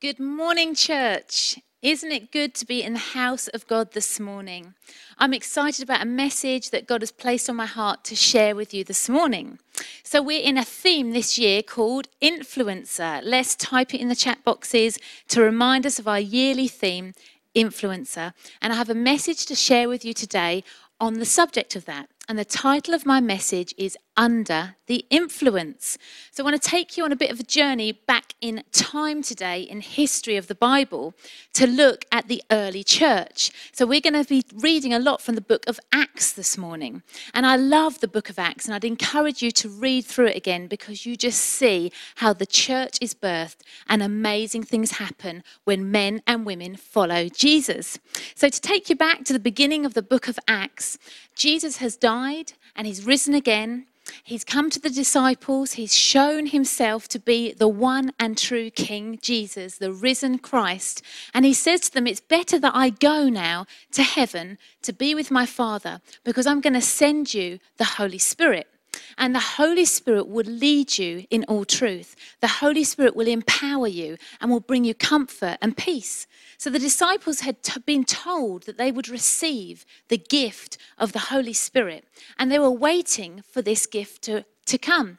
Good morning, church. Isn't it good to be in the house of God this morning? I'm excited about a message that God has placed on my heart to share with you this morning. So, we're in a theme this year called Influencer. Let's type it in the chat boxes to remind us of our yearly theme, Influencer. And I have a message to share with you today on the subject of that. And the title of my message is Under the Influence. So I want to take you on a bit of a journey back in time today in history of the Bible to look at the early church. So we're going to be reading a lot from the book of Acts this morning. And I love the book of Acts and I'd encourage you to read through it again because you just see how the church is birthed and amazing things happen when men and women follow Jesus. So to take you back to the beginning of the book of Acts, Jesus has died and he's risen again. He's come to the disciples. He's shown himself to be the one and true King, Jesus, the risen Christ. And he says to them, It's better that I go now to heaven to be with my Father because I'm going to send you the Holy Spirit. And the Holy Spirit will lead you in all truth. The Holy Spirit will empower you and will bring you comfort and peace. So the disciples had t- been told that they would receive the gift of the Holy Spirit, and they were waiting for this gift to, to come.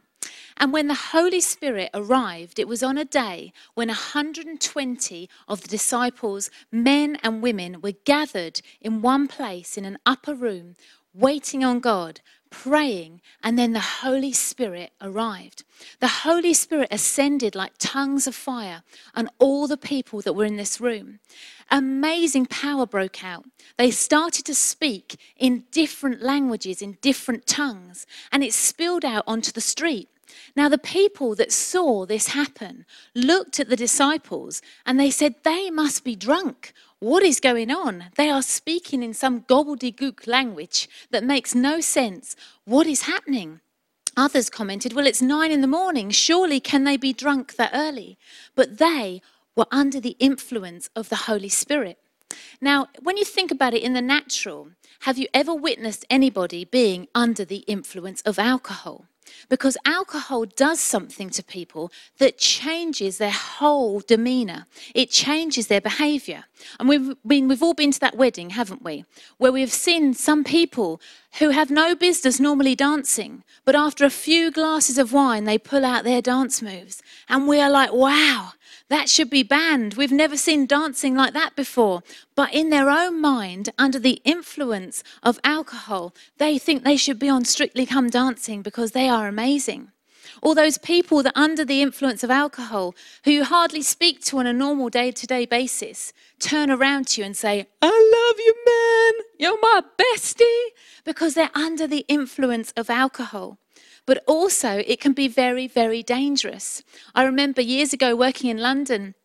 And when the Holy Spirit arrived, it was on a day when 120 of the disciples, men and women, were gathered in one place in an upper room, waiting on God, praying, and then the Holy Spirit arrived. The Holy Spirit ascended like tongues of fire on all the people that were in this room. Amazing power broke out. They started to speak in different languages, in different tongues, and it spilled out onto the street. Now, the people that saw this happen looked at the disciples and they said, They must be drunk what is going on? They are speaking in some gobbledygook language that makes no sense. What is happening? Others commented, Well, it's nine in the morning. Surely can they be drunk that early? But they were under the influence of the Holy Spirit. Now, when you think about it in the natural, have you ever witnessed anybody being under the influence of alcohol? Because alcohol does something to people that changes their whole demeanor. It changes their behavior. And we've we've all been to that wedding, haven't we? Where we've seen some people who have no business normally dancing, but after a few glasses of wine, they pull out their dance moves. And we are like, wow, that should be banned. We've never seen dancing like that before. But in their own mind, under the influence of alcohol, they think they should be on Strictly Come Dancing because they are amazing. All those people that, under the influence of alcohol, who you hardly speak to on a normal day to day basis, turn around to you and say, I love you, man. You're my bestie. Because they're under the influence of alcohol but also it can be very, very dangerous. I remember years ago working in London.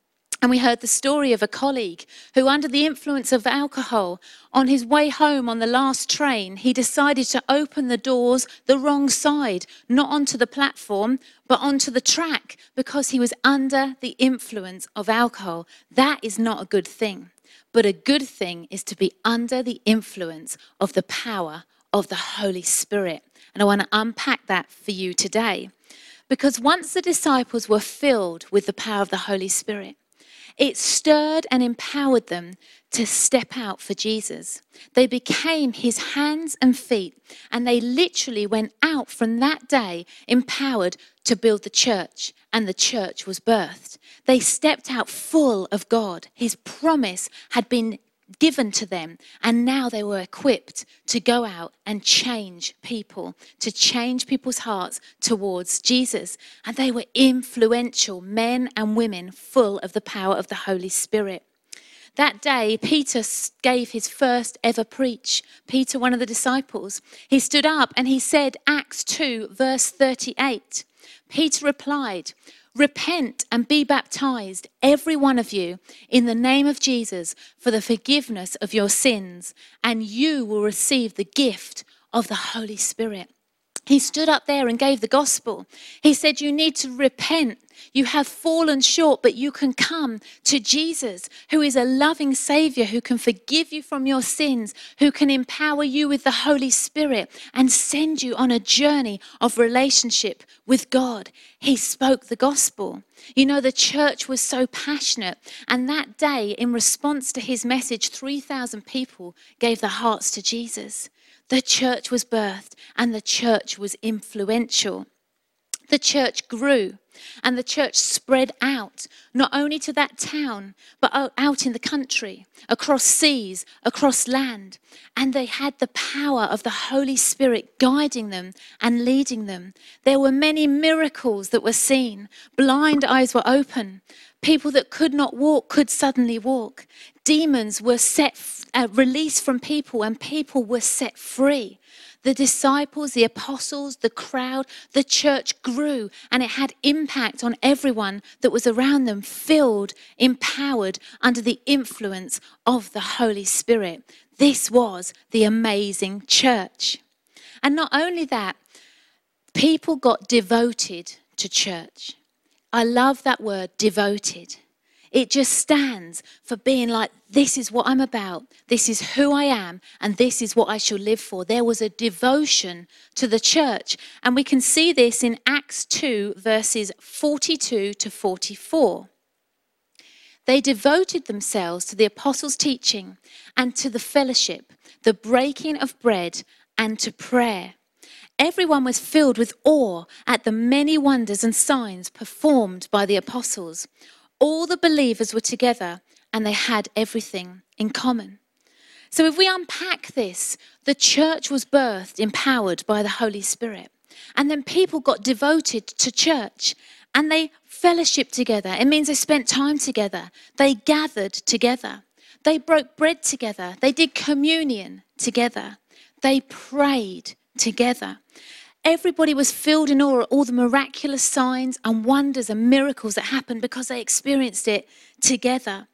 And we heard the story of a colleague who, under the influence of alcohol, on his way home on the last train, he decided to open the doors the wrong side, not onto the platform, but onto the track, because he was under the influence of alcohol. That is not a good thing. But a good thing is to be under the influence of the power of the Holy Spirit. And I want to unpack that for you today. Because once the disciples were filled with the power of the Holy Spirit, it stirred and empowered them to step out for Jesus. They became his hands and feet, and they literally went out from that day empowered to build the church, and the church was birthed. They stepped out full of God. His promise had been given to them, and now they were equipped to go out and change people, to change people's hearts towards Jesus. And they were influential men and women full of the power of the Holy Spirit. That day, Peter gave his first ever preach. Peter, one of the disciples, he stood up and he said, Acts 2, verse 38. Peter replied, Repent and be baptized, every one of you, in the name of Jesus for the forgiveness of your sins, and you will receive the gift of the Holy Spirit. He stood up there and gave the gospel. He said, You need to repent. You have fallen short, but you can come to Jesus, who is a loving Savior who can forgive you from your sins, who can empower you with the Holy Spirit and send you on a journey of relationship with God. He spoke the gospel. You know, the church was so passionate, and that day, in response to his message, 3,000 people gave their hearts to Jesus the church was birthed and the church was influential. The church grew and the church spread out, not only to that town, but out in the country, across seas, across land. And they had the power of the Holy Spirit guiding them and leading them. There were many miracles that were seen. Blind eyes were open. People that could not walk could suddenly walk. Demons were set, uh, released from people, and people were set free. The disciples, the apostles, the crowd, the church grew, and it had impact on everyone that was around them, filled, empowered under the influence of the Holy Spirit. This was the amazing church. And not only that, people got devoted to church. I love that word, devoted. It just stands for being like, this is what I'm about, this is who I am, and this is what I shall live for. There was a devotion to the church. And we can see this in Acts 2, verses 42 to 44. They devoted themselves to the apostles' teaching and to the fellowship, the breaking of bread, and to prayer. Everyone was filled with awe at the many wonders and signs performed by the apostles. All the believers were together and they had everything in common. So, if we unpack this, the church was birthed empowered by the Holy Spirit. And then people got devoted to church and they fellowshiped together. It means they spent time together, they gathered together, they broke bread together, they did communion together, they prayed together. Everybody was filled in awe at all the miraculous signs and wonders and miracles that happened because they experienced it together.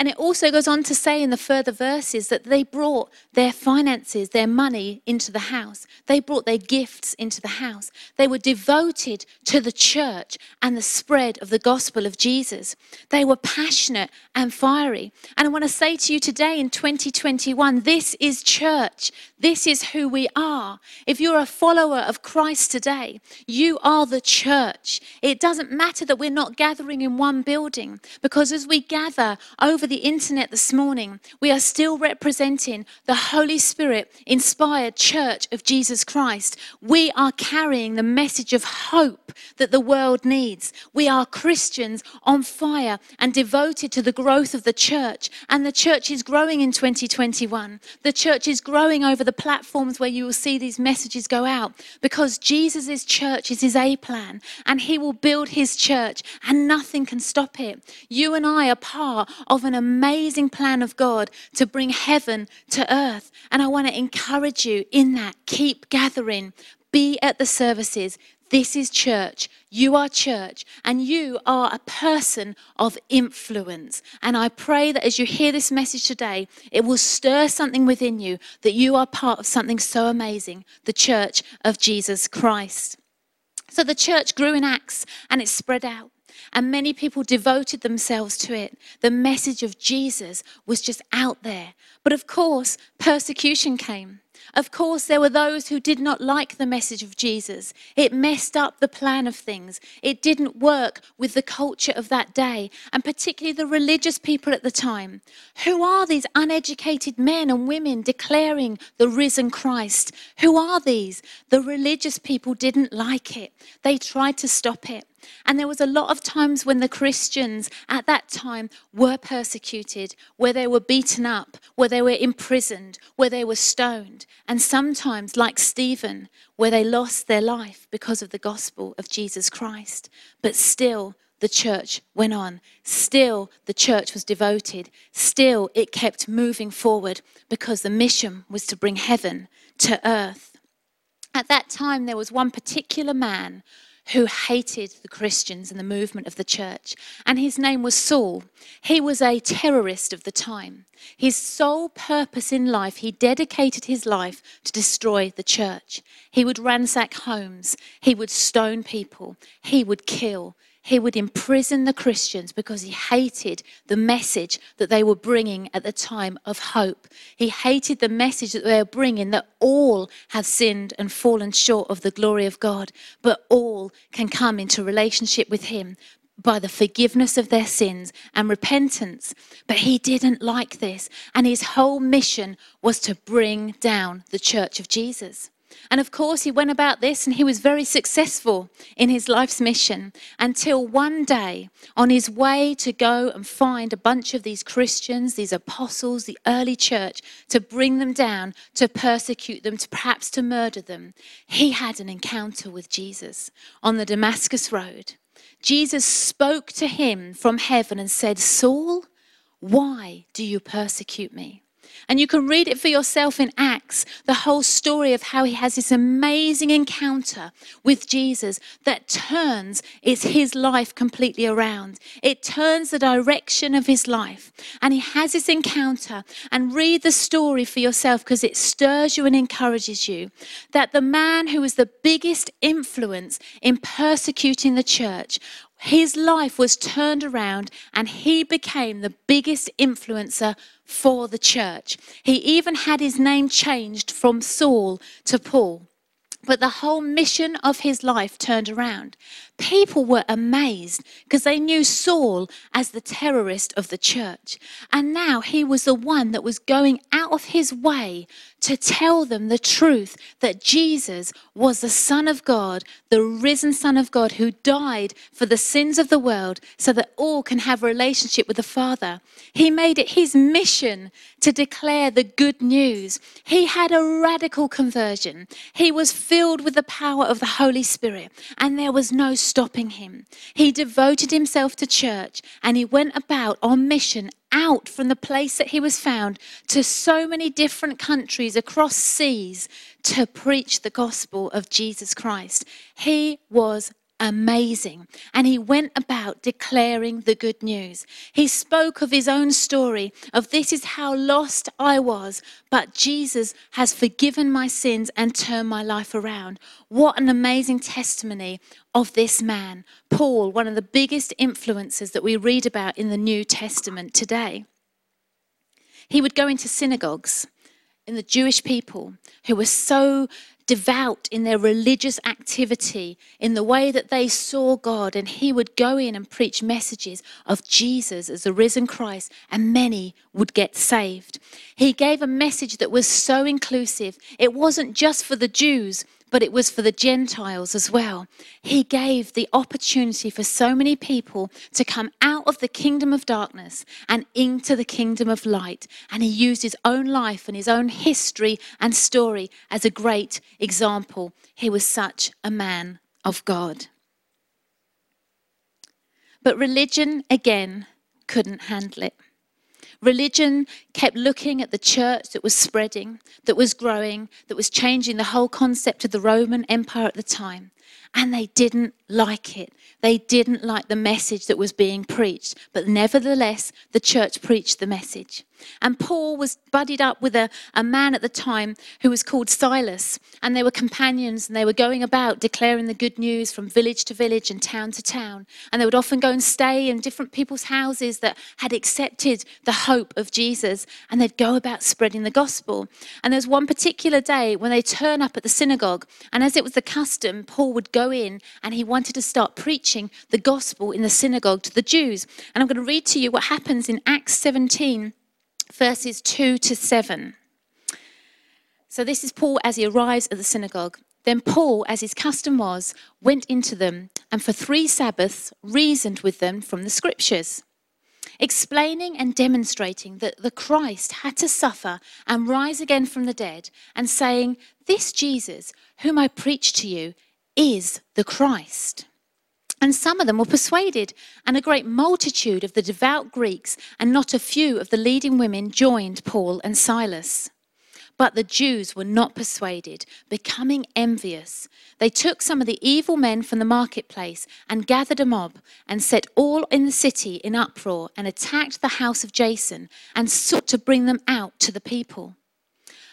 And it also goes on to say in the further verses that they brought their finances, their money into the house. They brought their gifts into the house. They were devoted to the church and the spread of the gospel of Jesus. They were passionate and fiery. And I want to say to you today in 2021 this is church. This is who we are. If you're a follower of Christ today, you are the church. It doesn't matter that we're not gathering in one building because as we gather over the internet this morning, we are still representing the Holy Spirit inspired church of Jesus Christ. We are carrying the message of hope that the world needs. We are Christians on fire and devoted to the growth of the church. And the church is growing in 2021. The church is growing over the platforms where you will see these messages go out because Jesus' church is his A plan and he will build his church and nothing can stop it. You and I are part of an amazing plan of God to bring heaven to earth. And I want to encourage you in that. Keep gathering, be at the services. This is church. You are church, and you are a person of influence. And I pray that as you hear this message today, it will stir something within you that you are part of something so amazing the church of Jesus Christ. So the church grew in Acts and it spread out and many people devoted themselves to it. The message of Jesus was just out there. But of course, persecution came. Of course, there were those who did not like the message of Jesus. It messed up the plan of things. It didn't work with the culture of that day, and particularly the religious people at the time. Who are these uneducated men and women declaring the risen Christ? Who are these? The religious people didn't like it, they tried to stop it. And there was a lot of times when the Christians at that time were persecuted, where they were beaten up, where they were imprisoned, where they were stoned, and sometimes, like Stephen, where they lost their life because of the gospel of Jesus Christ. But still, the church went on. Still, the church was devoted. Still, it kept moving forward because the mission was to bring heaven to earth. At that time, there was one particular man who hated the Christians and the movement of the church. And his name was Saul. He was a terrorist of the time. His sole purpose in life, he dedicated his life to destroy the church. He would ransack homes, he would stone people, he would kill, he would imprison the Christians because he hated the message that they were bringing at the time of hope. He hated the message that they were bringing that all have sinned and fallen short of the glory of God, but all can come into relationship with him by the forgiveness of their sins and repentance. But he didn't like this, and his whole mission was to bring down the church of Jesus. And of course, he went about this and he was very successful in his life's mission until one day, on his way to go and find a bunch of these Christians, these apostles, the early church, to bring them down, to persecute them, to perhaps to murder them, he had an encounter with Jesus on the Damascus Road. Jesus spoke to him from heaven and said, Saul, why do you persecute me? And you can read it for yourself in Acts, the whole story of how he has this amazing encounter with Jesus that turns it's his life completely around. It turns the direction of his life. And he has this encounter and read the story for yourself because it stirs you and encourages you that the man who was the biggest influence in persecuting the church his life was turned around and he became the biggest influencer for the church. He even had his name changed from Saul to Paul. But the whole mission of his life turned around. People were amazed because they knew Saul as the terrorist of the church. And now he was the one that was going out of his way to tell them the truth that Jesus was the Son of God, the risen Son of God, who died for the sins of the world so that all can have a relationship with the Father. He made it his mission to declare the good news. He had a radical conversion. He was filled with the power of the Holy Spirit, and there was no stopping him. He devoted himself to church and he went about on mission out from the place that he was found to so many different countries across seas to preach the gospel of Jesus Christ. He was amazing. And he went about declaring the good news. He spoke of his own story of this is how lost I was, but Jesus has forgiven my sins and turned my life around. What an amazing testimony of this man, Paul, one of the biggest influences that we read about in the New Testament today. He would go into synagogues in the Jewish people who were so devout in their religious activity, in the way that they saw God, and he would go in and preach messages of Jesus as the risen Christ, and many would get saved. He gave a message that was so inclusive. It wasn't just for the Jews, but it was for the Gentiles as well. He gave the opportunity for so many people to come out of the kingdom of darkness and into the kingdom of light. And he used his own life and his own history and story as a great example. He was such a man of God. But religion, again, couldn't handle it. Religion kept looking at the church that was spreading, that was growing, that was changing the whole concept of the Roman Empire at the time. And they didn't like it. They didn't like the message that was being preached. But nevertheless, the church preached the message. And Paul was buddied up with a, a man at the time who was called Silas. And they were companions and they were going about declaring the good news from village to village and town to town. And they would often go and stay in different people's houses that had accepted the hope of Jesus. And they'd go about spreading the gospel. And there's one particular day when they turn up at the synagogue. And as it was the custom, Paul would go in and he wanted to start preaching the gospel in the synagogue to the Jews. And I'm going to read to you what happens in Acts 17 verses 2 to 7. So this is Paul as he arrives at the synagogue. Then Paul, as his custom was, went into them and for three Sabbaths reasoned with them from the scriptures, explaining and demonstrating that the Christ had to suffer and rise again from the dead, and saying, This Jesus, whom I preach to you, is the Christ. And some of them were persuaded, and a great multitude of the devout Greeks and not a few of the leading women joined Paul and Silas. But the Jews were not persuaded, becoming envious. They took some of the evil men from the marketplace and gathered a mob and set all in the city in uproar and attacked the house of Jason and sought to bring them out to the people.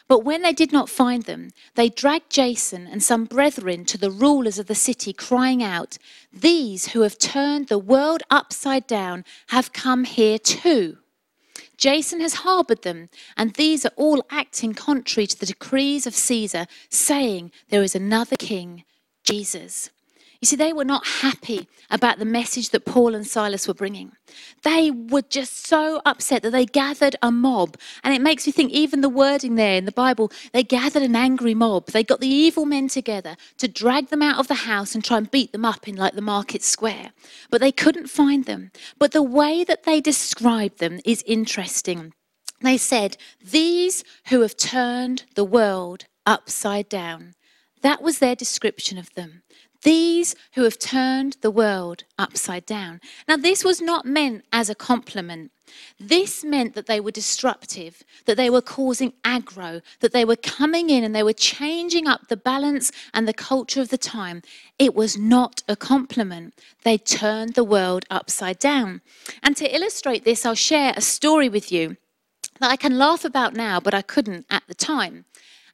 But when they did not find them, they dragged Jason and some brethren to the rulers of the city, crying out, These who have turned the world upside down have come here too. Jason has harbored them, and these are all acting contrary to the decrees of Caesar, saying there is another king, Jesus. You see, they were not happy about the message that Paul and Silas were bringing. They were just so upset that they gathered a mob. And it makes me think, even the wording there in the Bible, they gathered an angry mob. They got the evil men together to drag them out of the house and try and beat them up in like the market square. But they couldn't find them. But the way that they described them is interesting. They said, These who have turned the world upside down. That was their description of them. These who have turned the world upside down. Now, this was not meant as a compliment. This meant that they were disruptive, that they were causing aggro, that they were coming in and they were changing up the balance and the culture of the time. It was not a compliment. They turned the world upside down. And to illustrate this, I'll share a story with you that I can laugh about now, but I couldn't at the time.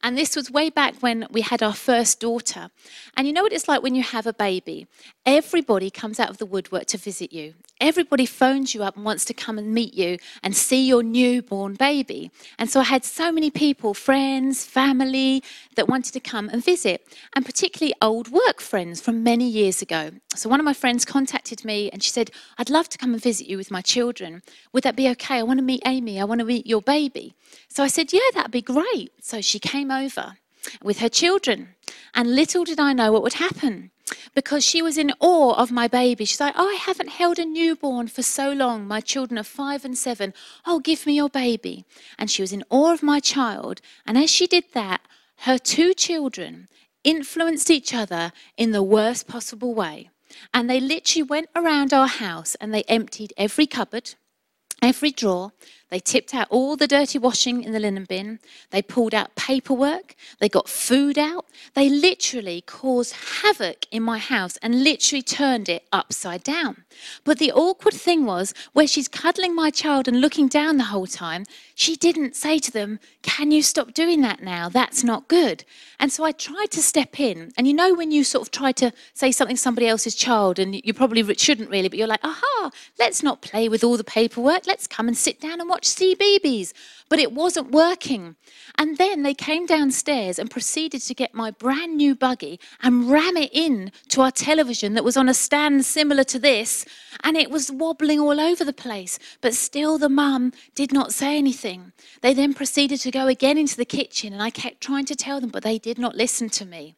And this was way back when we had our first daughter. And you know what it's like when you have a baby? Everybody comes out of the woodwork to visit you. Everybody phones you up and wants to come and meet you and see your newborn baby. And so I had so many people, friends, family, that wanted to come and visit, and particularly old work friends from many years ago. So one of my friends contacted me and she said, I'd love to come and visit you with my children. Would that be okay? I want to meet Amy. I want to meet your baby. So I said, Yeah, that'd be great. So she came over with her children. And little did I know what would happen because she was in awe of my baby. She's like, Oh, I haven't held a newborn for so long. My children are five and seven. Oh, give me your baby. And she was in awe of my child. And as she did that, her two children influenced each other in the worst possible way. And they literally went around our house and they emptied every cupboard, every drawer, they tipped out all the dirty washing in the linen bin. They pulled out paperwork. They got food out. They literally caused havoc in my house and literally turned it upside down. But the awkward thing was, where she's cuddling my child and looking down the whole time, she didn't say to them, Can you stop doing that now? That's not good. And so I tried to step in. And you know, when you sort of try to say something to somebody else's child, and you probably shouldn't really, but you're like, Aha, let's not play with all the paperwork. Let's come and sit down and watch CBeebies, but it wasn't working. And then they came downstairs and proceeded to get my brand new buggy and ram it in to our television that was on a stand similar to this, and it was wobbling all over the place. But still, the mum did not say anything. They then proceeded to go again into the kitchen, and I kept trying to tell them, but they did not listen to me.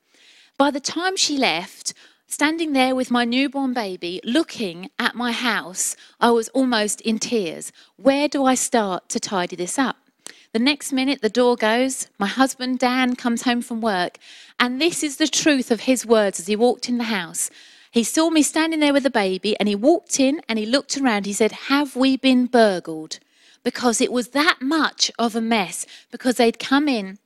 By the time she left, Standing there with my newborn baby, looking at my house, I was almost in tears. Where do I start to tidy this up? The next minute, the door goes. My husband, Dan, comes home from work. And this is the truth of his words as he walked in the house. He saw me standing there with the baby and he walked in and he looked around. He said, Have we been burgled? Because it was that much of a mess, because they'd come in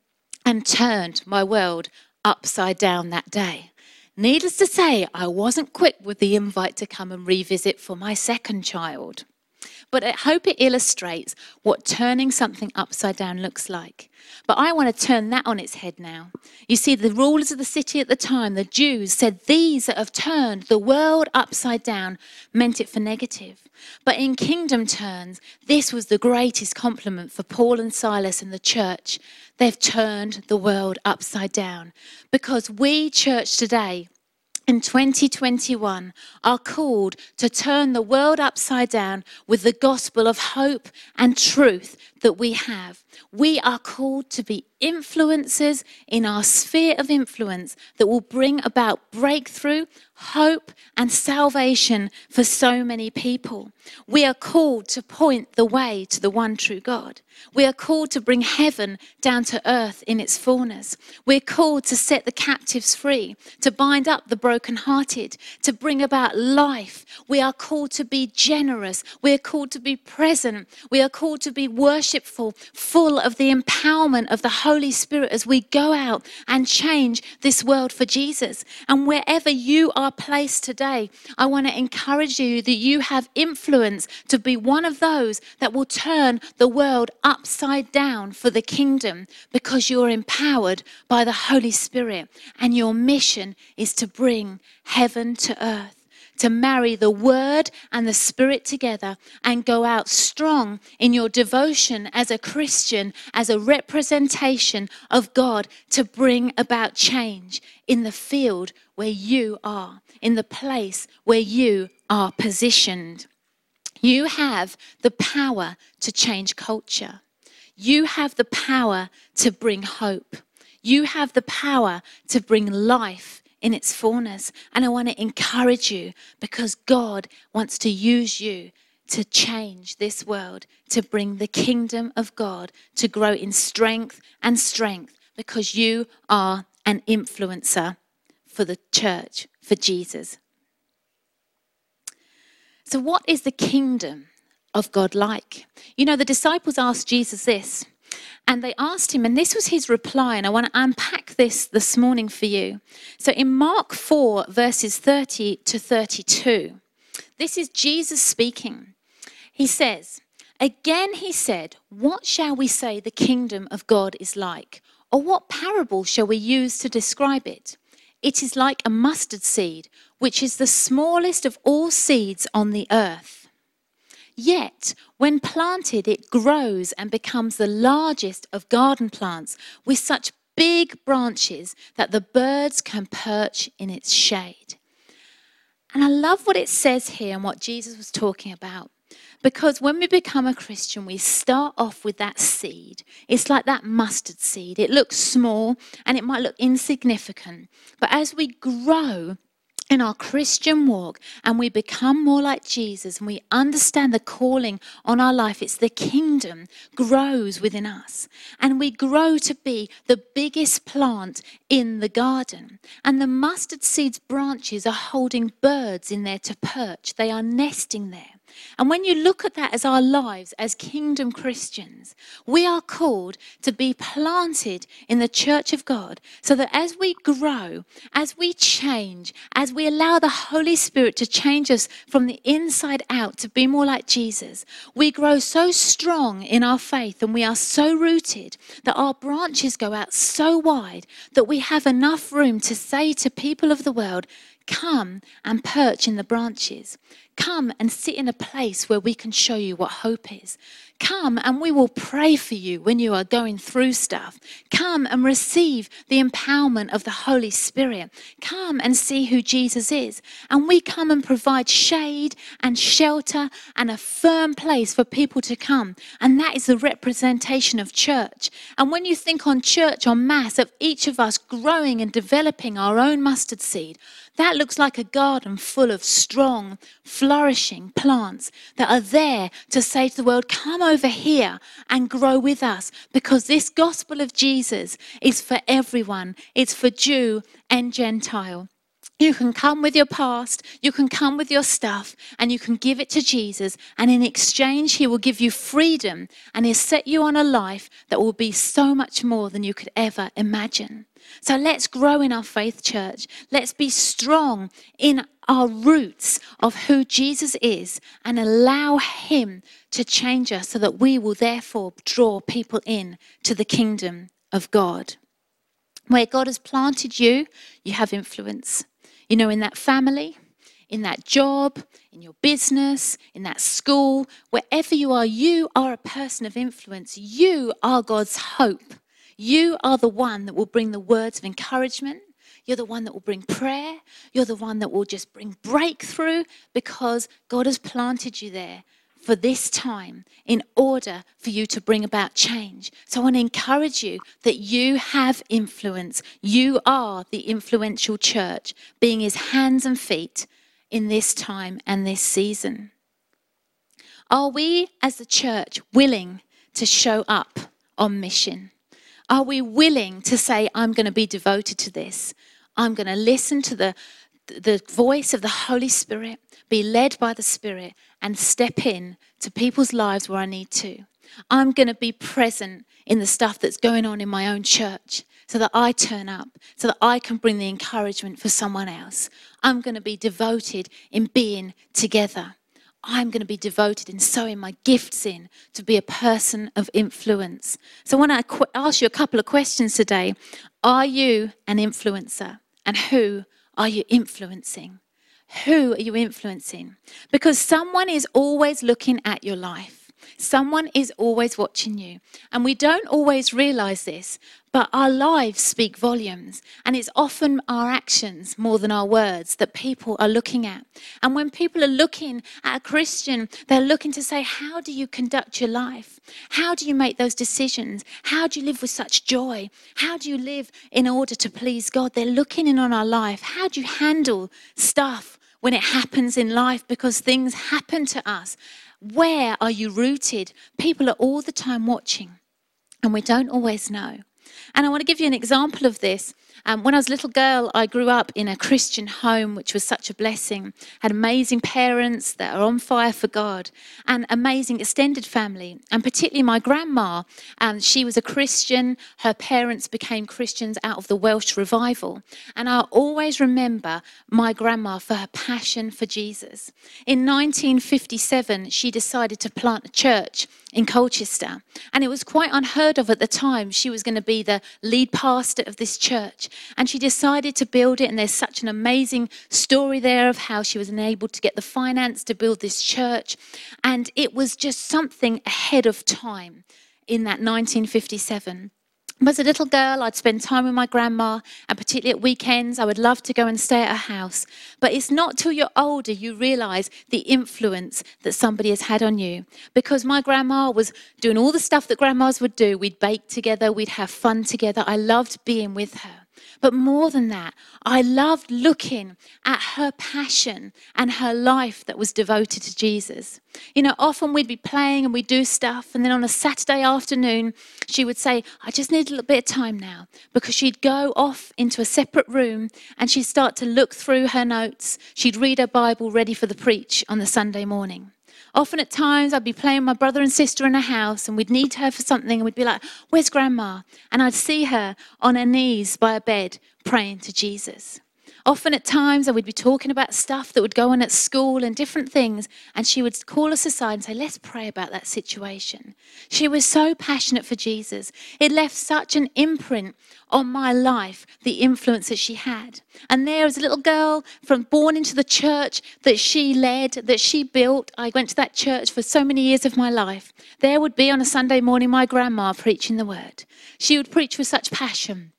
and turned my world upside down that day. Needless to say, I wasn't quick with the invite to come and revisit for my second child. But I hope it illustrates what turning something upside down looks like. But I want to turn that on its head now. You see, the rulers of the city at the time, the Jews, said these that have turned the world upside down meant it for negative. But in kingdom terms, this was the greatest compliment for Paul and Silas and the church They've turned the world upside down. Because we, church today, in 2021 are called to turn the world upside down with the gospel of hope and truth that we have. We are called to be influencers in our sphere of influence that will bring about breakthrough, hope, and salvation for so many people. We are called to point the way to the one true God. We are called to bring heaven down to earth in its fullness. We're called to set the captives free, to bind up the brokenhearted, to bring about life. We are called to be generous. We are called to be present. We are called to be worshipful, full of the empowerment of the Holy Spirit as we go out and change this world for Jesus. And wherever you are placed today, I want to encourage you that you have influence to be one of those that will turn the world upside down for the kingdom because you're empowered by the Holy Spirit. And your mission is to bring heaven to earth to marry the Word and the Spirit together and go out strong in your devotion as a Christian, as a representation of God to bring about change in the field where you are, in the place where you are positioned. You have the power to change culture. You have the power to bring hope. You have the power to bring life in its fullness. And I want to encourage you because God wants to use you to change this world, to bring the kingdom of God to grow in strength and strength because you are an influencer for the church, for Jesus. So, what is the kingdom of God like? You know, the disciples asked Jesus this and they asked him, and this was his reply, and I want to unpack this this morning for you. So in Mark 4, verses 30 to 32, this is Jesus speaking. He says, Again he said, What shall we say the kingdom of God is like? Or what parable shall we use to describe it? It is like a mustard seed, which is the smallest of all seeds on the earth. Yet, when planted, it grows and becomes the largest of garden plants with such big branches that the birds can perch in its shade. And I love what it says here and what Jesus was talking about. Because when we become a Christian, we start off with that seed. It's like that mustard seed. It looks small and it might look insignificant. But as we grow, in our Christian walk and we become more like Jesus and we understand the calling on our life, it's the kingdom grows within us. And we grow to be the biggest plant in the garden. And the mustard seed's branches are holding birds in there to perch, they are nesting there. And when you look at that as our lives as kingdom Christians, we are called to be planted in the church of God so that as we grow, as we change, as we allow the Holy Spirit to change us from the inside out to be more like Jesus, we grow so strong in our faith and we are so rooted that our branches go out so wide that we have enough room to say to people of the world, Come and perch in the branches. Come and sit in a place where we can show you what hope is. Come and we will pray for you when you are going through stuff. Come and receive the empowerment of the Holy Spirit. Come and see who Jesus is. And we come and provide shade and shelter and a firm place for people to come. And that is the representation of church. And when you think on church, on mass, of each of us growing and developing our own mustard seed, that looks like a garden full of strong, flourishing plants that are there to say to the world, come over here and grow with us because this gospel of Jesus is for everyone. It's for Jew and Gentile. You can come with your past, you can come with your stuff, and you can give it to Jesus. And in exchange, He will give you freedom and He'll set you on a life that will be so much more than you could ever imagine. So let's grow in our faith, church. Let's be strong in our roots of who Jesus is and allow Him to change us so that we will therefore draw people in to the kingdom of God. Where God has planted you, you have influence. You know, in that family, in that job, in your business, in that school, wherever you are, you are a person of influence. You are God's hope. You are the one that will bring the words of encouragement. You're the one that will bring prayer. You're the one that will just bring breakthrough because God has planted you there for this time in order for you to bring about change. So I want to encourage you that you have influence. You are the influential church, being his hands and feet in this time and this season. Are we as the church willing to show up on mission? Are we willing to say, I'm going to be devoted to this? I'm going to listen to the, the voice of the Holy Spirit, be led by the Spirit, and step in to people's lives where I need to? I'm going to be present in the stuff that's going on in my own church so that I turn up, so that I can bring the encouragement for someone else. I'm going to be devoted in being together. I'm going to be devoted in sowing my gifts in to be a person of influence. So, I want to ask you a couple of questions today. Are you an influencer? And who are you influencing? Who are you influencing? Because someone is always looking at your life. Someone is always watching you. And we don't always realize this, but our lives speak volumes. And it's often our actions more than our words that people are looking at. And when people are looking at a Christian, they're looking to say, How do you conduct your life? How do you make those decisions? How do you live with such joy? How do you live in order to please God? They're looking in on our life. How do you handle stuff? When it happens in life, because things happen to us. Where are you rooted? People are all the time watching, and we don't always know. And I want to give you an example of this. Um, when I was a little girl, I grew up in a Christian home, which was such a blessing. Had amazing parents that are on fire for God, and amazing extended family, and particularly my grandma. Um, she was a Christian. Her parents became Christians out of the Welsh revival, and I always remember my grandma for her passion for Jesus. In 1957, she decided to plant a church in Colchester. And it was quite unheard of at the time. She was going to be the lead pastor of this church. And she decided to build it. And there's such an amazing story there of how she was enabled to get the finance to build this church. And it was just something ahead of time in that 1957. As a little girl, I'd spend time with my grandma, and particularly at weekends, I would love to go and stay at her house. But it's not till you're older you realize the influence that somebody has had on you. Because my grandma was doing all the stuff that grandmas would do. We'd bake together, we'd have fun together. I loved being with her. But more than that, I loved looking at her passion and her life that was devoted to Jesus. You know, often we'd be playing and we'd do stuff, and then on a Saturday afternoon, she would say, I just need a little bit of time now, because she'd go off into a separate room and she'd start to look through her notes. She'd read her Bible ready for the preach on the Sunday morning. Often at times I'd be playing my brother and sister in a house and we'd need her for something and we'd be like, Where's grandma? And I'd see her on her knees by a bed praying to Jesus. Often at times I would be talking about stuff that would go on at school and different things, and she would call us aside and say, Let's pray about that situation. She was so passionate for Jesus. It left such an imprint on my life, the influence that she had. And there was a little girl from born into the church that she led, that she built. I went to that church for so many years of my life. There would be on a Sunday morning my grandma preaching the word. She would preach with such passion.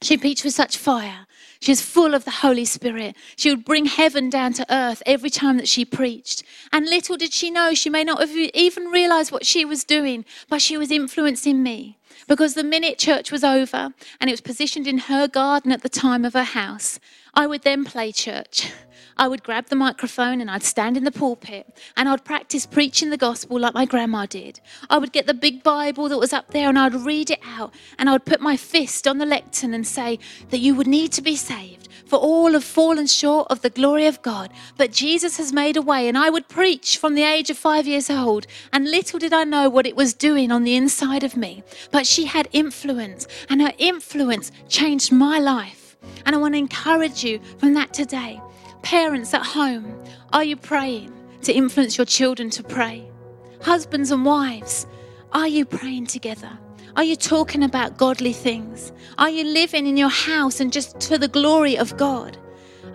She preached with such fire. She was full of the Holy Spirit. She would bring heaven down to earth every time that she preached. And little did she know, she may not have even realized what she was doing, but she was influencing me. Because the minute church was over and it was positioned in her garden at the time of her house, I would then play church. I would grab the microphone and I'd stand in the pulpit and I'd practice preaching the gospel like my grandma did. I would get the big Bible that was up there and I'd read it out and I would put my fist on the lectern and say that you would need to be saved. For all have fallen short of the glory of God, but Jesus has made a way. And I would preach from the age of five years old, and little did I know what it was doing on the inside of me. But she had influence, and her influence changed my life. And I want to encourage you from that today. Parents at home, are you praying to influence your children to pray? Husbands and wives, are you praying together? Are you talking about godly things? Are you living in your house and just to the glory of God?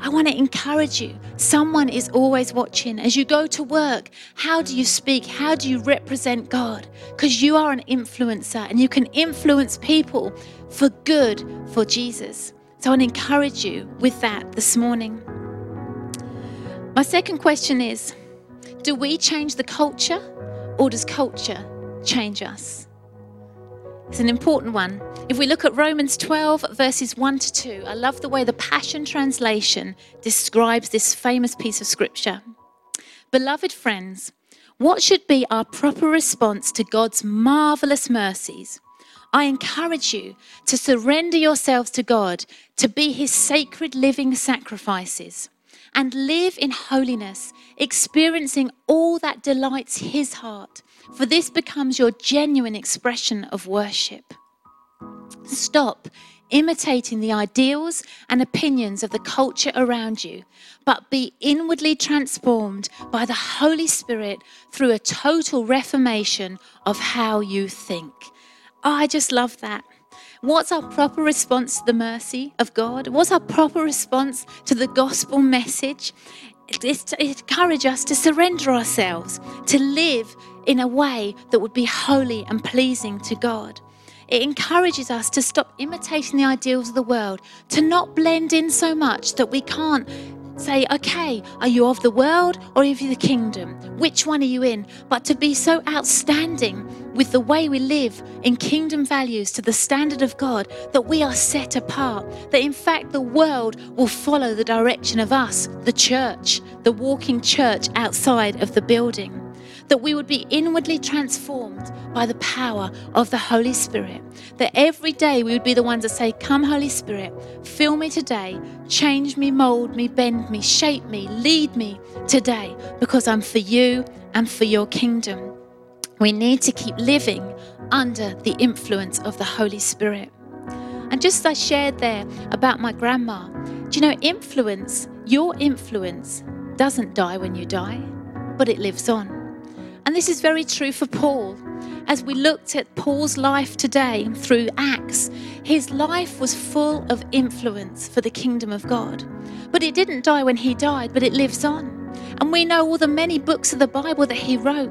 I want to encourage you. Someone is always watching. As you go to work, how do you speak? How do you represent God? Because you are an influencer and you can influence people for good for Jesus. So I want to encourage you with that this morning. My second question is Do we change the culture or does culture change us? It's an important one. If we look at Romans 12, verses 1 to 2, I love the way the Passion Translation describes this famous piece of scripture. Beloved friends, what should be our proper response to God's marvelous mercies? I encourage you to surrender yourselves to God to be his sacred living sacrifices and live in holiness, experiencing all that delights His heart, for this becomes your genuine expression of worship. Stop imitating the ideals and opinions of the culture around you, but be inwardly transformed by the Holy Spirit through a total reformation of how you think. I just love that. What's our proper response to the mercy of God? What's our proper response to the gospel message? To encourage us to surrender ourselves, to live in a way that would be holy and pleasing to God. It encourages us to stop imitating the ideals of the world, to not blend in so much that we can't say, okay, are you of the world or are you of the kingdom? Which one are you in? But to be so outstanding with the way we live in kingdom values to the standard of God that we are set apart, that in fact the world will follow the direction of us, the church, the walking church outside of the building that we would be inwardly transformed by the power of the Holy Spirit. That every day we would be the ones that say, Come, Holy Spirit, fill me today, change me, mold me, bend me, shape me, lead me today, because I'm for you and for your kingdom. We need to keep living under the influence of the Holy Spirit. And just as I shared there about my grandma, do you know, influence, your influence doesn't die when you die, but it lives on. And this is very true for Paul. As we looked at Paul's life today through Acts, his life was full of influence for the kingdom of God. But it didn't die when he died, but it lives on. And we know all the many books of the Bible that he wrote,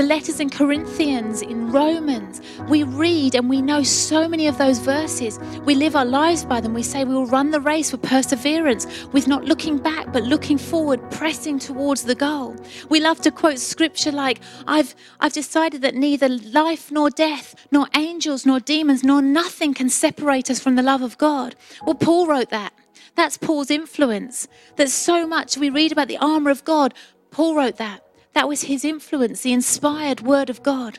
the letters in Corinthians, in Romans. We read and we know so many of those verses. We live our lives by them. We say we will run the race with perseverance, with not looking back, but looking forward, pressing towards the goal. We love to quote scripture like, I've, I've decided that neither life nor death, nor angels nor demons, nor nothing can separate us from the love of God. Well, Paul wrote that. That's Paul's influence. There's so much we read about the armor of God. Paul wrote that. That was his influence, the inspired word of God.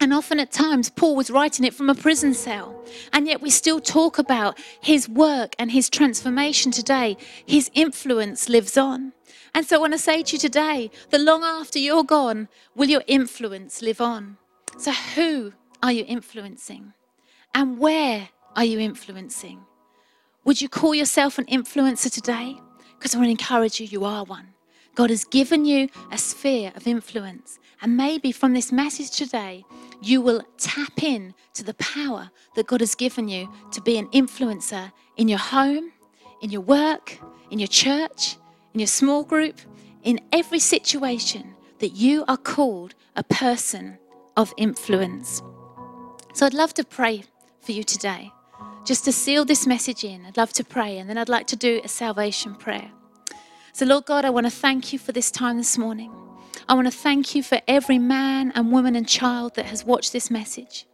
And often at times, Paul was writing it from a prison cell. And yet we still talk about his work and his transformation today. His influence lives on. And so I want to say to you today that long after you're gone, will your influence live on? So, who are you influencing? And where are you influencing? Would you call yourself an influencer today? Because I want to encourage you, you are one. God has given you a sphere of influence. And maybe from this message today, you will tap in to the power that God has given you to be an influencer in your home, in your work, in your church, in your small group, in every situation that you are called a person of influence. So I'd love to pray for you today just to seal this message in, I'd love to pray and then I'd like to do a salvation prayer. So, Lord God, I want to thank you for this time this morning. I want to thank you for every man and woman and child that has watched this message.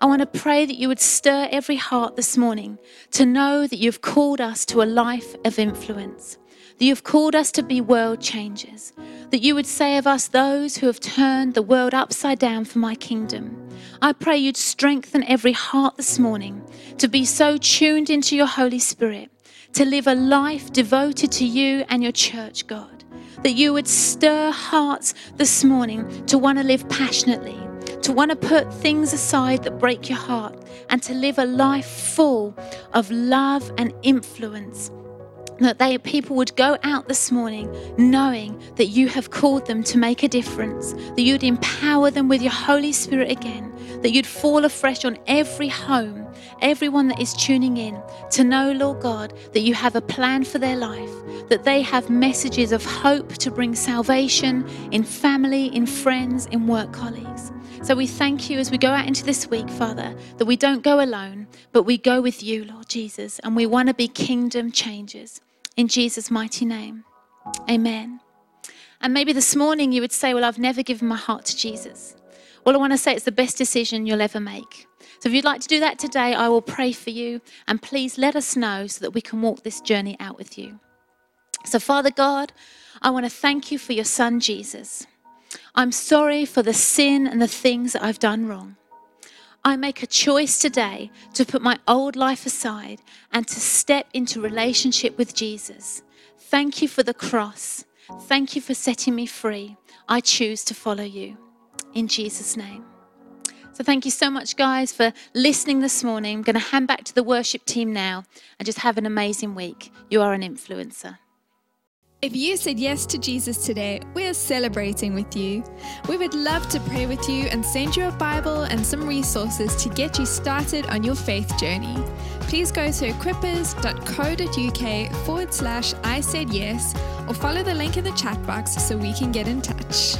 I want to pray that you would stir every heart this morning to know that you've called us to a life of influence that you've called us to be world changers, that you would say of us, those who have turned the world upside down for my kingdom. I pray you'd strengthen every heart this morning to be so tuned into your Holy Spirit, to live a life devoted to you and your church, God. That you would stir hearts this morning to want to live passionately, to want to put things aside that break your heart, and to live a life full of love and influence that they people would go out this morning knowing that you have called them to make a difference that you'd empower them with your holy spirit again that you'd fall afresh on every home everyone that is tuning in to know lord god that you have a plan for their life that they have messages of hope to bring salvation in family in friends in work colleagues so we thank you as we go out into this week, Father, that we don't go alone, but we go with you, Lord Jesus, and we want to be kingdom changers. In Jesus' mighty name. Amen. And maybe this morning you would say, Well, I've never given my heart to Jesus. Well, I want to say it's the best decision you'll ever make. So if you'd like to do that today, I will pray for you. And please let us know so that we can walk this journey out with you. So, Father God, I want to thank you for your son, Jesus. I'm sorry for the sin and the things that I've done wrong. I make a choice today to put my old life aside and to step into relationship with Jesus. Thank you for the cross. Thank you for setting me free. I choose to follow you. In Jesus' name. So, thank you so much, guys, for listening this morning. I'm going to hand back to the worship team now and just have an amazing week. You are an influencer. If you said yes to Jesus today, we are celebrating with you. We would love to pray with you and send you a Bible and some resources to get you started on your faith journey. Please go to equippers.co.uk forward slash I said yes or follow the link in the chat box so we can get in touch.